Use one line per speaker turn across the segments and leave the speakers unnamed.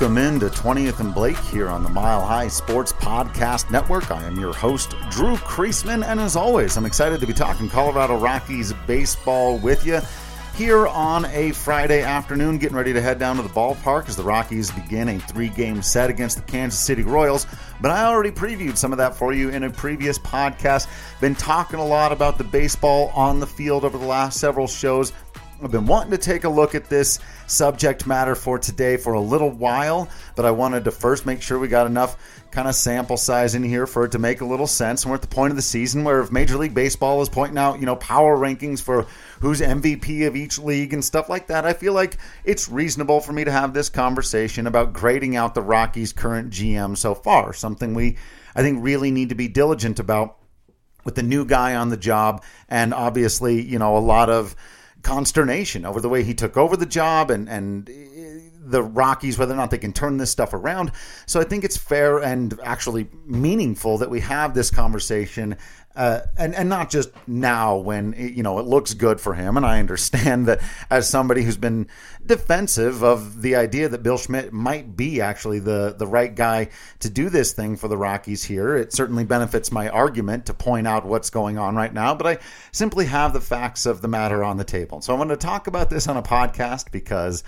Welcome into 20th and Blake here on the Mile High Sports Podcast Network. I am your host, Drew Creasman, and as always, I'm excited to be talking Colorado Rockies baseball with you here on a Friday afternoon, getting ready to head down to the ballpark as the Rockies begin a three game set against the Kansas City Royals. But I already previewed some of that for you in a previous podcast. Been talking a lot about the baseball on the field over the last several shows. I've been wanting to take a look at this subject matter for today for a little while, but I wanted to first make sure we got enough kind of sample size in here for it to make a little sense. And we're at the point of the season where if Major League Baseball is pointing out, you know, power rankings for who's MVP of each league and stuff like that, I feel like it's reasonable for me to have this conversation about grading out the Rockies' current GM so far. Something we, I think, really need to be diligent about with the new guy on the job, and obviously, you know, a lot of consternation over the way he took over the job and and the Rockies, whether or not they can turn this stuff around. So I think it's fair and actually meaningful that we have this conversation uh, and and not just now when you know it looks good for him. And I understand that as somebody who's been defensive of the idea that Bill Schmidt might be actually the the right guy to do this thing for the Rockies here, it certainly benefits my argument to point out what's going on right now. But I simply have the facts of the matter on the table, so I want to talk about this on a podcast because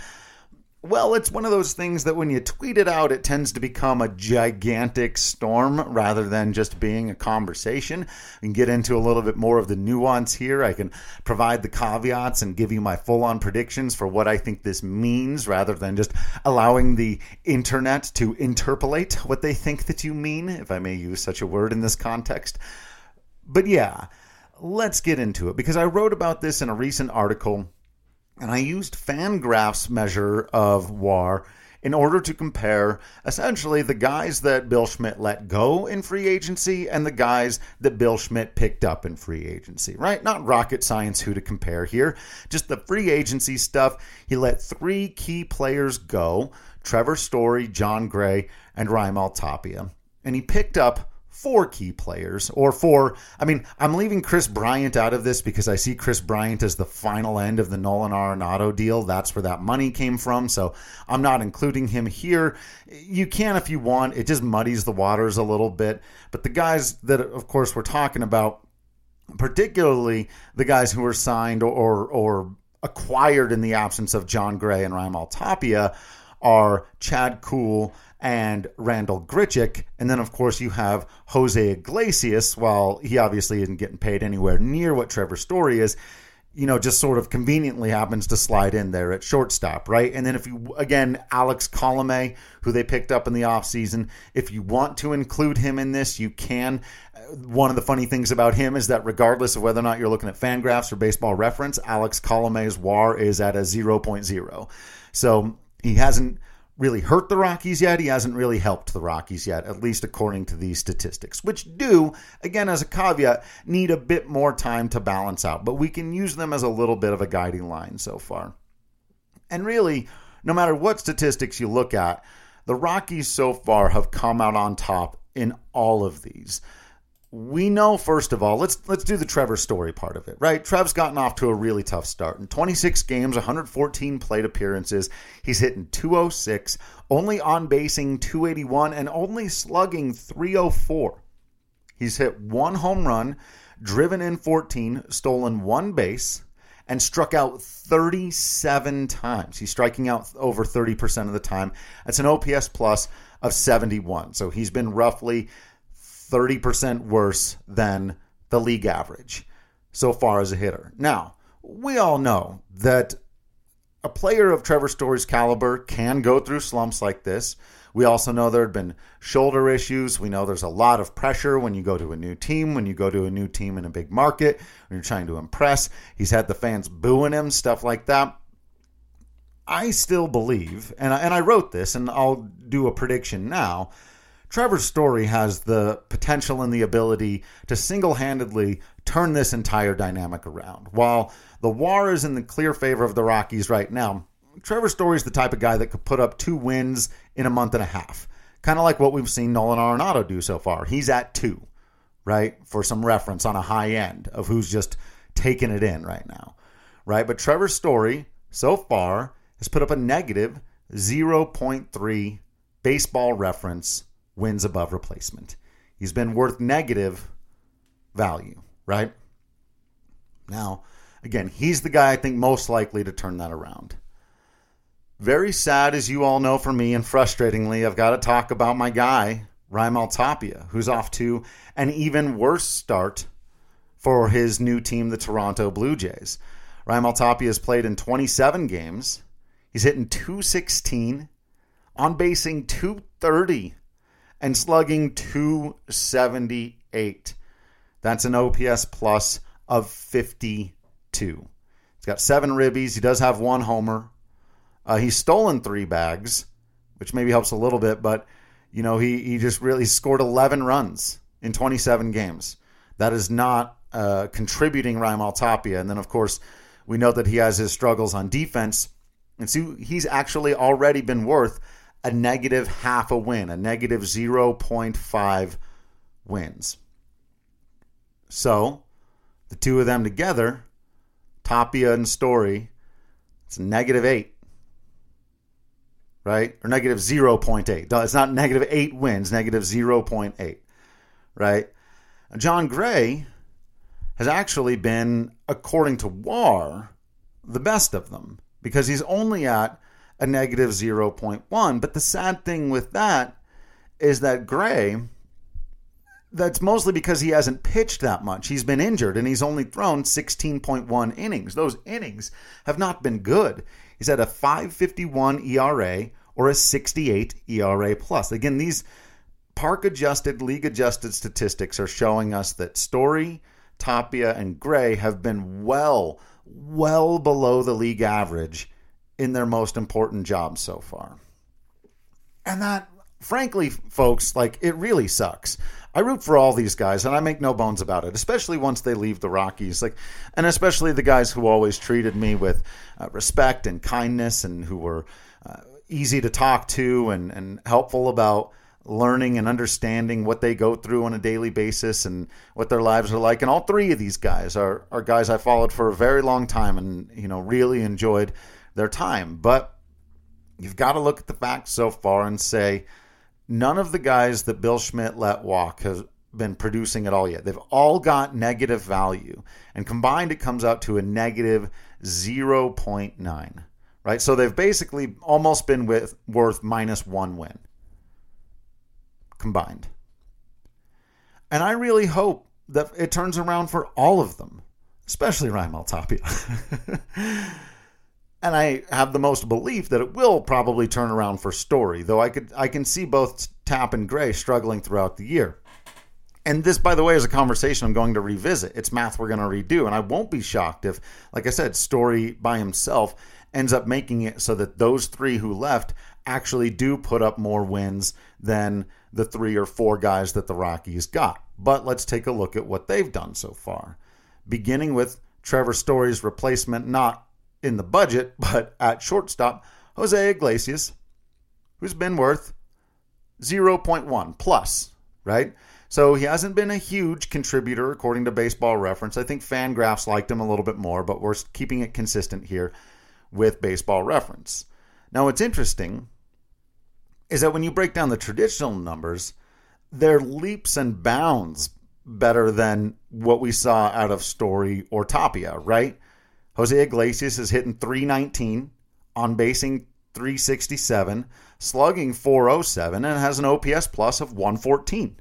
well, it's one of those things that when you tweet it out, it tends to become a gigantic storm rather than just being a conversation. We can get into a little bit more of the nuance here. I can provide the caveats and give you my full on predictions for what I think this means rather than just allowing the internet to interpolate what they think that you mean, if I may use such a word in this context. But yeah, let's get into it because I wrote about this in a recent article and I used Fangraph's measure of WAR in order to compare essentially the guys that Bill Schmidt let go in free agency and the guys that Bill Schmidt picked up in free agency, right? Not rocket science who to compare here, just the free agency stuff. He let three key players go Trevor Story, Jon Gray, and Raimel Tapia. And he picked up four key players or four. I mean, I'm leaving Kris Bryant out of this because I see Kris Bryant as the final end of the Nolan Arenado deal. That's where that money came from. So I'm not including him here. You can if you want. It just muddies the waters a little bit. But the guys that, of course, we're talking about, particularly the guys who were signed or, or acquired in the absence of Jon Gray and Raimel Tapia, are Chad Kuhl and Randall Grichuk. And then, of course, you have Jose Iglesias. While he obviously isn't getting paid anywhere near what Trevor Story is, you know, just sort of conveniently happens to slide in there at shortstop, right? And then if you, again, Alex Colome, who they picked up in the offseason, if you want to include him in this, you can. One of the funny things about him is that regardless of whether or not you're looking at Fangraphs or baseball reference, Alex Colome's WAR is at a 0.0. So he hasn't really hurt the Rockies yet. He hasn't really helped the Rockies yet, at least according to these statistics, which do, again, as a caveat, need a bit more time to balance out. But we can use them as a little bit of a guiding line so far. And really, no matter what statistics you look at, the Rockies so far have come out on top in all of these we know first of all, let's let's do the Trevor Story part of it, right? Trev's gotten off to a really tough start. In 26 games, 114 plate appearances, he's hitting 206, only on basing 281 and only slugging 304. He's hit one home run, driven in 14, stolen one base, and struck out 37 times. He's striking out over 30% of the time. That's an OPS plus of 71. So he's been roughly 30% worse than the league average so far as a hitter. Now, we all know that a player of Trevor Story's caliber can go through slumps like this. We also know there had been shoulder issues. We know there's a lot of pressure when you go to a new team, when you go to a new team in a big market, when you're trying to impress. He's had the fans booing him, stuff like that. I still believe, and I, and I wrote this, and I'll do a prediction now Trevor Story has the potential and the ability to single handedly turn this entire dynamic around. While the WAR is in the clear favor of the Rockies right now, Trevor Story is the type of guy that could put up two wins in a month and a half. Kind of like what we've seen Nolan Arenado do so far. He's at two, right? For some reference on a high end of who's just taking it in right now, right? But Trevor Story so far has put up a negative 0.3 baseball reference wins above replacement. He's been worth negative value, right? Now, again, he's the guy I think most likely to turn that around. Very sad, as you all know for me, and frustratingly, I've got to talk about my guy, Raimel Tapia, who's off to an even worse start for his new team, the Toronto Blue Jays. Raimel Tapia has played in 27 games. He's hitting 216, on basing 230, and slugging 278. That's an OPS plus of 52. He's got seven ribbies. He does have one homer. Uh, he's stolen three bags, which maybe helps a little bit, but you know he he just really scored 11 runs in 27 games. That is not uh, contributing Raimel Tapia. And then of course we know that he has his struggles on defense, and so he's actually already been worth a negative half a win, a negative 0.5 wins. So the two of them together, Tapia and Story, it's negative eight right? Or negative 0.8. It's not negative 8 wins, negative 0.8, right? Jon Gray has actually been, according to WAR, the best of them because he's only at a negative 0.1. But the sad thing with that is that Gray, that's mostly because he hasn't pitched that much. He's been injured and he's only thrown 16.1 innings. Those innings have not been good. He's at a 551 ERA or a 68 ERA plus. Again, these park adjusted, league adjusted statistics are showing us that Story, Tapia, and Gray have been well, well below the league average in their most important jobs so far. And that, frankly, folks, like it really sucks. I root for all these guys, and I make no bones about it, especially once they leave the Rockies. Like, and especially the guys who always treated me with uh, respect and kindness, and who were uh, easy to talk to and, and helpful about learning and understanding what they go through on a daily basis and what their lives are like. And all three of these guys are, are guys I followed for a very long time and, you know, really enjoyed their time. But you've got to look at the facts so far and say, none of the guys that Bill Schmidt let walk has been producing at all yet. They've all got negative value, and combined, it comes out to a negative 0.9. Right, so they've basically almost been with worth minus one win combined. And I really hope that it turns around for all of them, especially Raimel Tapia. and I have the most belief that it will probably turn around for Story, though I could I can see both Tap and Gray struggling throughout the year. And this, by the way, is a conversation I'm going to revisit. It's math we're going to redo, and I won't be shocked if, like I said, Story by himself ends up making it so that those three who left actually do put up more wins than the three or four guys that the Rockies got. But let's take a look at what they've done so far. Beginning with Trevor Story's replacement, not in the budget, but at shortstop, Jose Iglesias, who's been worth 0.1 plus, right? So he hasn't been a huge contributor according to baseball reference. I think Fangraphs liked him a little bit more, but we're keeping it consistent here with baseball reference. Now, what's interesting is that when you break down the traditional numbers, they're leaps and bounds better than what we saw out of Story or Tapia, right? Jose Iglesias is hitting 319, on basing 367, slugging 407, and has an OPS plus of 114.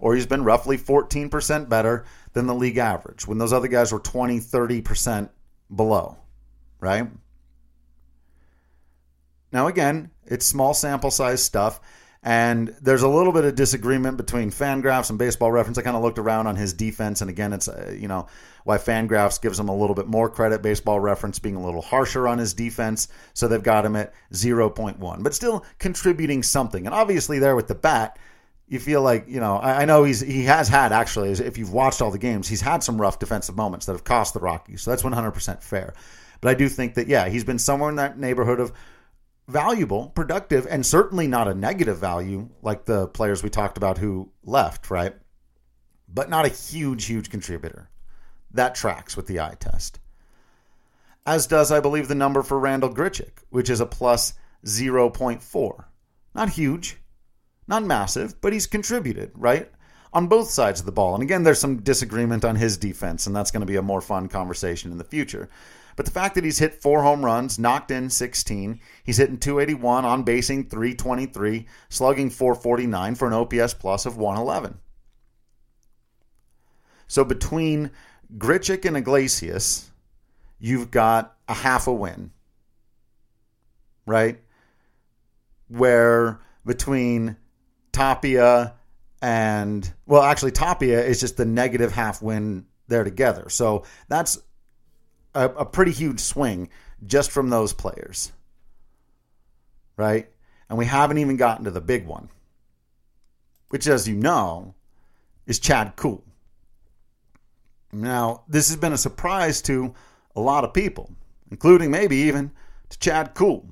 Or he's been roughly 14% better than the league average when those other guys were 20, 30% below, right? Now, again, it's small sample size stuff. And there's a little bit of disagreement between Fangraphs and Baseball Reference. I kind of looked around on his defense, and again, it's uh, you know why Fangraphs gives him a little bit more credit. Baseball Reference being a little harsher on his defense, so they've got him at 0.1, but still contributing something. And obviously, there with the bat, you feel like you know I, I know he's he has had actually, if you've watched all the games, he's had some rough defensive moments that have cost the Rockies. So that's 100% fair. But I do think that yeah, he's been somewhere in that neighborhood of valuable, productive, and certainly not a negative value like the players we talked about who left, right? But not a huge, huge contributor. That tracks with the eye test. As does, I believe, the number for Randall Grichuk, which is a plus 0.4. Not huge, not massive, but he's contributed, right? On both sides of the ball. And again, there's some disagreement on his defense, and that's going to be a more fun conversation in the future. But the fact that he's hit four home runs, knocked in 16, he's hitting 281, on basing 323, slugging 449 for an OPS plus of 111. So between Grichuk and Iglesias, you've got a half a win, right? Where between Tapia and, well, actually, Tapia is just the negative half win there together. So that's a, a pretty huge swing just from those players. Right? And we haven't even gotten to the big one, which, as you know, is Chad Kuhl. Now, this has been a surprise to a lot of people, including maybe even to Chad Kuhl.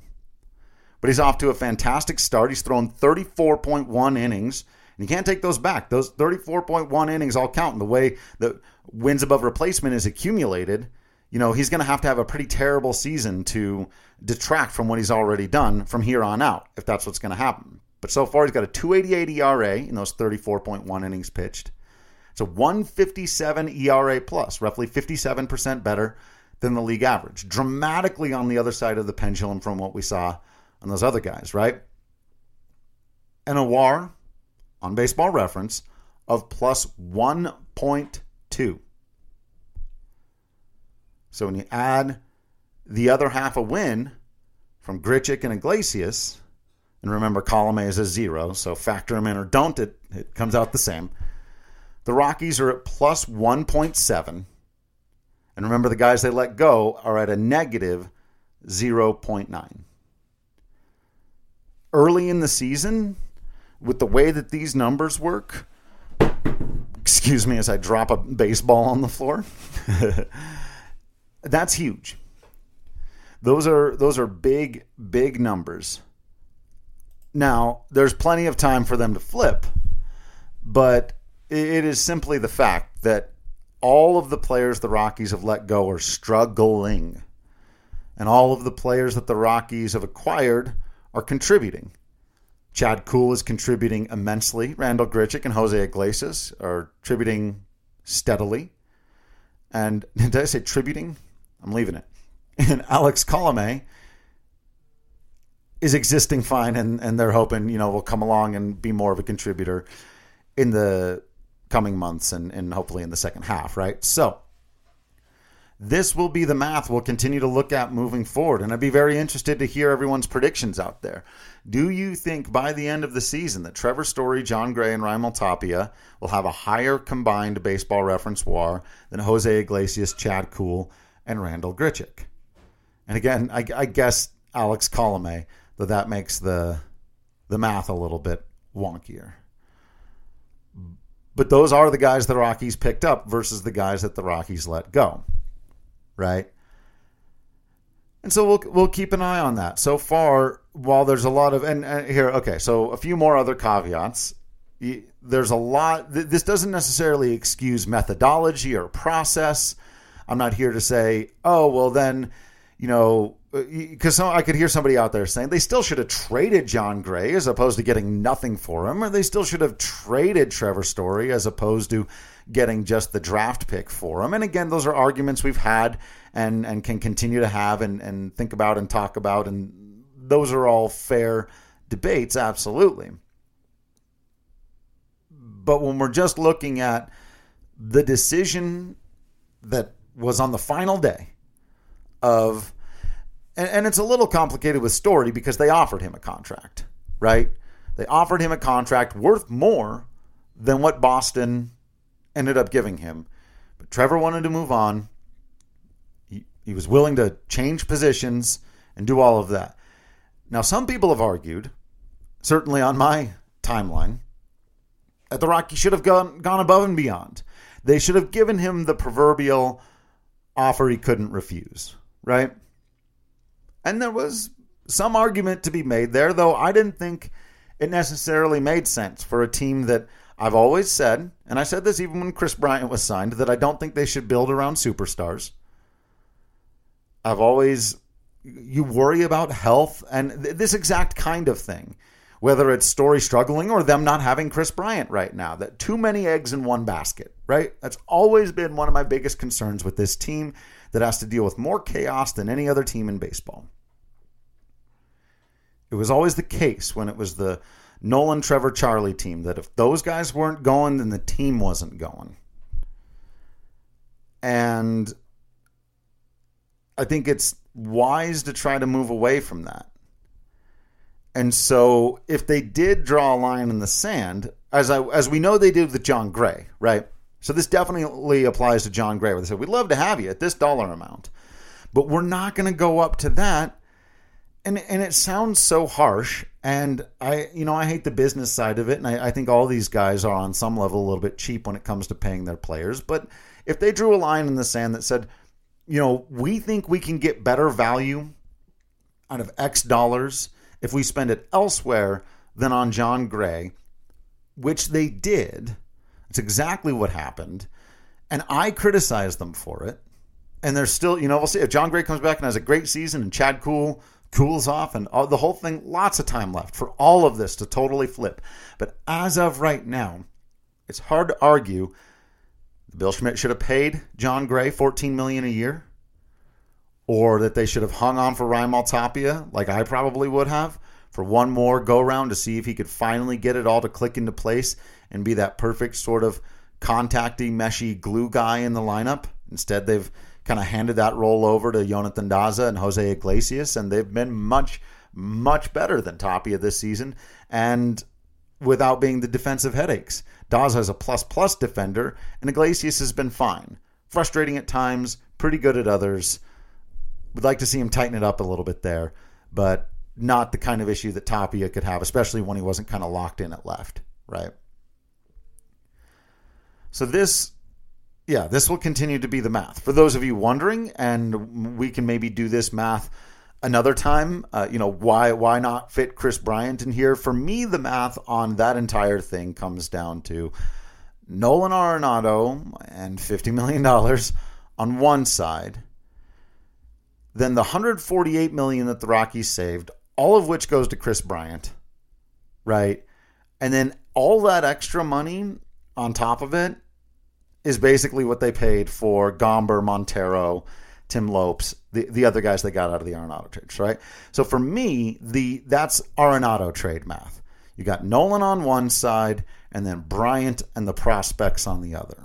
But he's off to a fantastic start. He's thrown 34.1 innings, and you can't take those back. Those 34.1 innings all count in the way that wins above replacement is accumulated you know, he's going to have to have a pretty terrible season to detract from what he's already done from here on out, if that's what's going to happen. But so far, he's got a 288 ERA in those 34.1 innings pitched. It's a 157 ERA plus, roughly 57% better than the league average. Dramatically on the other side of the pendulum from what we saw on those other guys, right? And a WAR on baseball reference of plus 1.2. So when you add the other half a win from Grichuk and Iglesias, and remember Colome is a zero, so factor them in or don't, it, it comes out the same. The Rockies are at plus 1.7. And remember, the guys they let go are at a negative 0.9. Early in the season, with the way that these numbers work, excuse me as I drop a baseball on the floor. That's huge. Those are those are big big numbers. Now, there's plenty of time for them to flip, but it is simply the fact that all of the players the Rockies have let go are struggling. And all of the players that the Rockies have acquired are contributing. Chad Kuhl is contributing immensely. Randall Grichuk and Jose Iglesias are contributing steadily. And did I say tributing? I'm leaving it. And Alex Colome is existing fine, and, and they're hoping, you know, will come along and be more of a contributor in the coming months and, and hopefully in the second half, right? So this will be the math we'll continue to look at moving forward. And I'd be very interested to hear everyone's predictions out there. Do you think by the end of the season that Trevor Story, Jon Gray, and Raimel Tapia will have a higher combined baseball reference war than Jose Iglesias, Chad Kuhl, and Randall Grichuk. And again, I, I guess Alex Colome, though that makes the the math a little bit wonkier. But those are the guys the Rockies picked up versus the guys that the Rockies let go. Right? And so we'll we'll keep an eye on that. So far, while there's a lot of and, and here, okay, so a few more other caveats. There's a lot. This doesn't necessarily excuse methodology or process. I'm not here to say, oh, well, then, you know, uh, because I could hear somebody out there saying they still should have traded Jon Gray as opposed to getting nothing for him, or they still should have traded Trevor Story as opposed to getting just the draft pick for him. And again, those are arguments we've had and and can continue to have and, and think about and talk about, and those are all fair debates, absolutely. But when we're just looking at the decision that was on the final day of, and, and it's a little complicated with Story because they offered him a contract, right? They offered him a contract worth more than what Boston ended up giving him. But Trevor wanted to move on. He, he was willing to change positions and do all of that. Now, some people have argued, certainly on my timeline, that the Rockies should have gone, gone above and beyond. They should have given him the proverbial offer he couldn't refuse, right? And there was some argument to be made there, though I didn't think it necessarily made sense for a team that I've always said, and I said this even when Kris Bryant was signed, that I don't think they should build around superstars. I've always, you worry about health and th- this exact kind of thing Whether it's Story struggling or them not having Kris Bryant right now, that too many eggs in one basket, right? That's always been one of my biggest concerns with this team that has to deal with more chaos than any other team in baseball. It was always the case when it was the Nolan, Trevor, Charlie team that if those guys weren't going, then the team wasn't going. And I think it's wise to try to move away from that. And so if they did draw a line in the sand, as I as we know they did with Jon Gray, right? So this definitely applies to Jon Gray, where they said, We'd love to have you at this dollar amount, but we're not going to go up to that. And and it sounds so harsh. And I you know, I hate the business side of it, and I, I think all these guys are on some level a little bit cheap when it comes to paying their players. But if they drew a line in the sand that said, you know, we think we can get better value out of X dollars if we spend it elsewhere than on Jon Gray, which they did. It's exactly what happened. And I criticized them for it. And they're still, you know, we'll see if Jon Gray comes back and has a great season and Chad Kuhl cools off and all, the whole thing, lots of time left for all of this to totally flip. But as of right now, it's hard to argue Bill Schmidt should have paid Jon Gray 14 million a year, or that they should have hung on for Raimel Tapia, like I probably would have, for one more go round to see if he could finally get it all to click into place and be that perfect sort of contacty, meshy glue guy in the lineup. Instead, they've kind of handed that role over to Jonathan Daza and Jose Iglesias, and they've been much, much better than Tapia this season, and without being the defensive headaches. Daza is a plus plus defender, and Iglesias has been fine. Frustrating at times, pretty good at others. Would like to see him tighten it up a little bit there, but not the kind of issue that Tapia could have, especially when he wasn't kind of locked in at left, right? So this, yeah, this will continue to be the math. For those of you wondering, and we can maybe do this math another time. Uh, you know, why why not fit Kris Bryant in here? For me, the math on that entire thing comes down to Nolan Arenado and fifty million dollars on one side, then the hundred forty eight million that the Rockies saved, all of which goes to Kris Bryant, right? And then all that extra money on top of it is basically what they paid for Gomber, Montero, Tim Lopes, the, the other guys they got out of the Arenado trades, right? So for me, the that's Arenado trade math. You got Nolan on one side and then Bryant and the prospects on the other.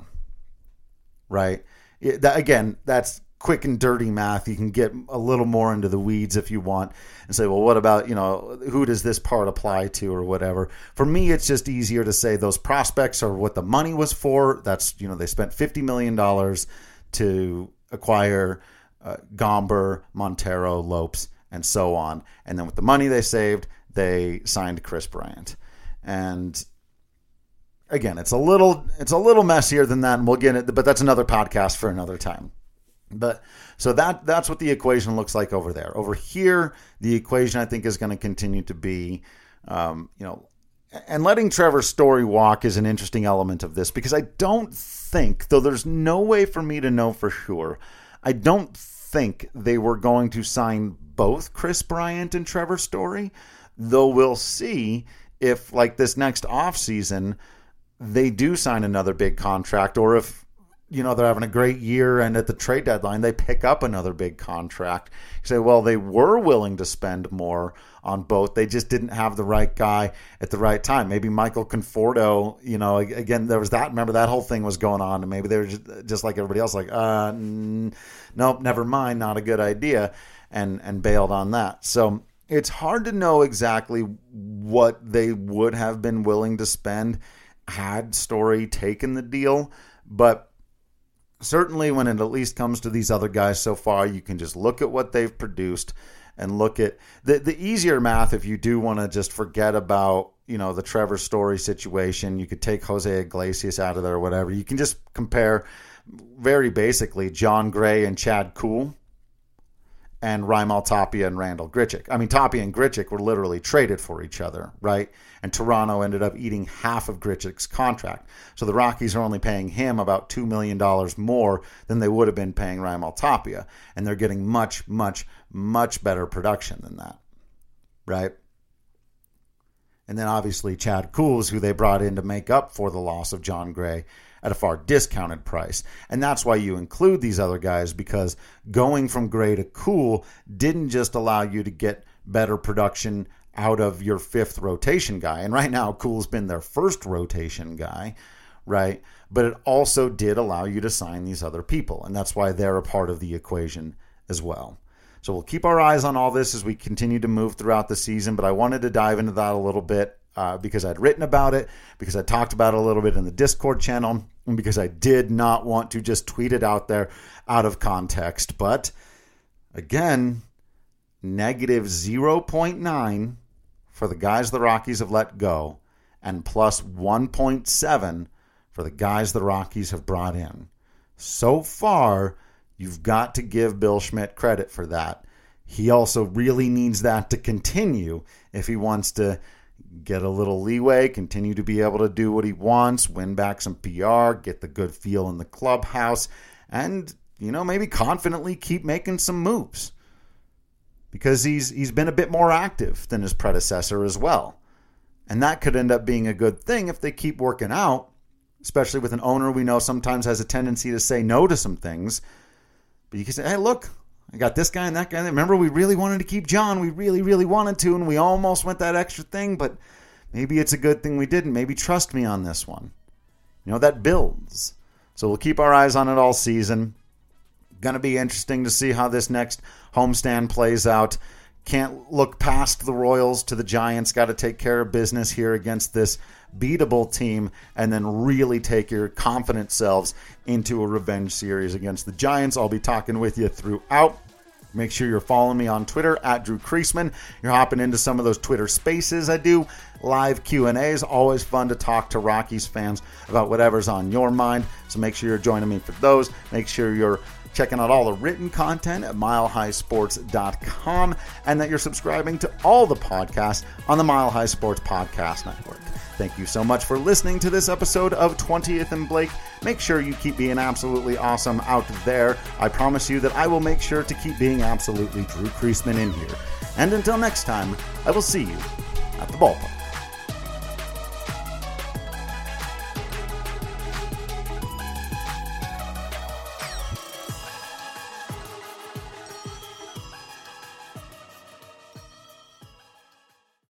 Right? It, that, again, that's quick and dirty math. You can get a little more into the weeds if you want and say, well, what about, you know, who does this part apply to or whatever. For me, it's just easier to say those prospects are what the money was for. That's, you know, they spent $50 million to acquire uh, Gomber, Montero, Lopes, and so on. And then with the money they saved, they signed Kris Bryant. And again, it's a little it's a little messier than that, and we'll get it. But that's another podcast for another time. But so that that's what the equation looks like over there. Over here, the equation I think is going to continue to be, um, you know, and letting Trevor Story walk is an interesting element of this because I don't think, though there's no way for me to know for sure, I don't think they were going to sign both Kris Bryant and Trevor Story, though we'll see if, like this next offseason, they do sign another big contract or if you know they're having a great year and at the trade deadline they pick up another big contract. You say well they were willing to spend more on both. They just didn't have the right guy at the right time. Maybe michael conforto you know again there was that remember that whole thing was going on and maybe they were just, like everybody else like uh nope never mind not a good idea and and bailed on that. So it's hard to know exactly what they would have been willing to spend had story taken the deal but certainly when it at least comes to these other guys so far, you can just look at what they've produced and look at the the easier math if you do want to just forget about you know the Trevor Story situation. You could take Jose Iglesias out of there or whatever. You can just compare very basically Jon Gray and Chad Kuhl and Raimel Tapia and Randall Grichuk. I mean, Tapia and Grichuk were literally traded for each other, right? And Toronto ended up eating half of Grichuk's contract. So the Rockies are only paying him about $2 million more than they would have been paying Raimel Tapia. And they're getting much, much, much better production than that, right? And then obviously Chad Kuhl, who they brought in to make up for the loss of Jon Gray at a far discounted price. And that's why you include these other guys because going from Gray to Kuhl didn't just allow you to get better production out of your fifth rotation guy. And right now, Kuhl's been their first rotation guy, right? But it also did allow you to sign these other people. And that's why they're a part of the equation as well. So we'll keep our eyes on all this as we continue to move throughout the season. But I wanted to dive into that a little bit uh, because I'd written about it, because I talked about it a little bit in the Discord channel, and because I did not want to just tweet it out there out of context. But again, negative 0.9 for the guys the Rockies have let go, and plus 1.7 for the guys the Rockies have brought in. So far, you've got to give Bill Schmidt credit for that. He also really needs that to continue if he wants to get a little leeway, continue to be able to do what he wants, win back some PR, get the good feel in the clubhouse, and, you know, maybe confidently keep making some moves because he's he's been a bit more active than his predecessor as well. And that could end up being a good thing if they keep working out, especially with an owner we know sometimes has a tendency to say no to some things. But you can say, hey, look, I got this guy and that guy. Remember, we really wanted to keep Jon. We really, really wanted to, and we almost went that extra thing, but maybe it's a good thing we didn't. Maybe trust me on this one. You know, that builds. So we'll keep our eyes on it all season. Going to be interesting to see how this next homestand plays out. Can't look past the Royals to the Giants. Got to take care of business here against this beatable team and then really take your confident selves into a revenge series against the Giants. I'll be talking with you throughout. Make sure you're following me on Twitter at Drew Creasman. You're hopping into some of those Twitter spaces I do. Live Q&As. Always fun to talk to Rockies fans about whatever's on your mind. So make sure you're joining me for those. Make sure you're checking out all the written content at milehighsports.com, and that you're subscribing to all the podcasts on the Mile High Sports Podcast Network. Thank you so much for listening to this episode of 20th and Blake. Make sure you keep being absolutely awesome out there. I promise you that I will make sure to keep being absolutely Drew Creasman in here. And until next time, I will see you at the ballpark.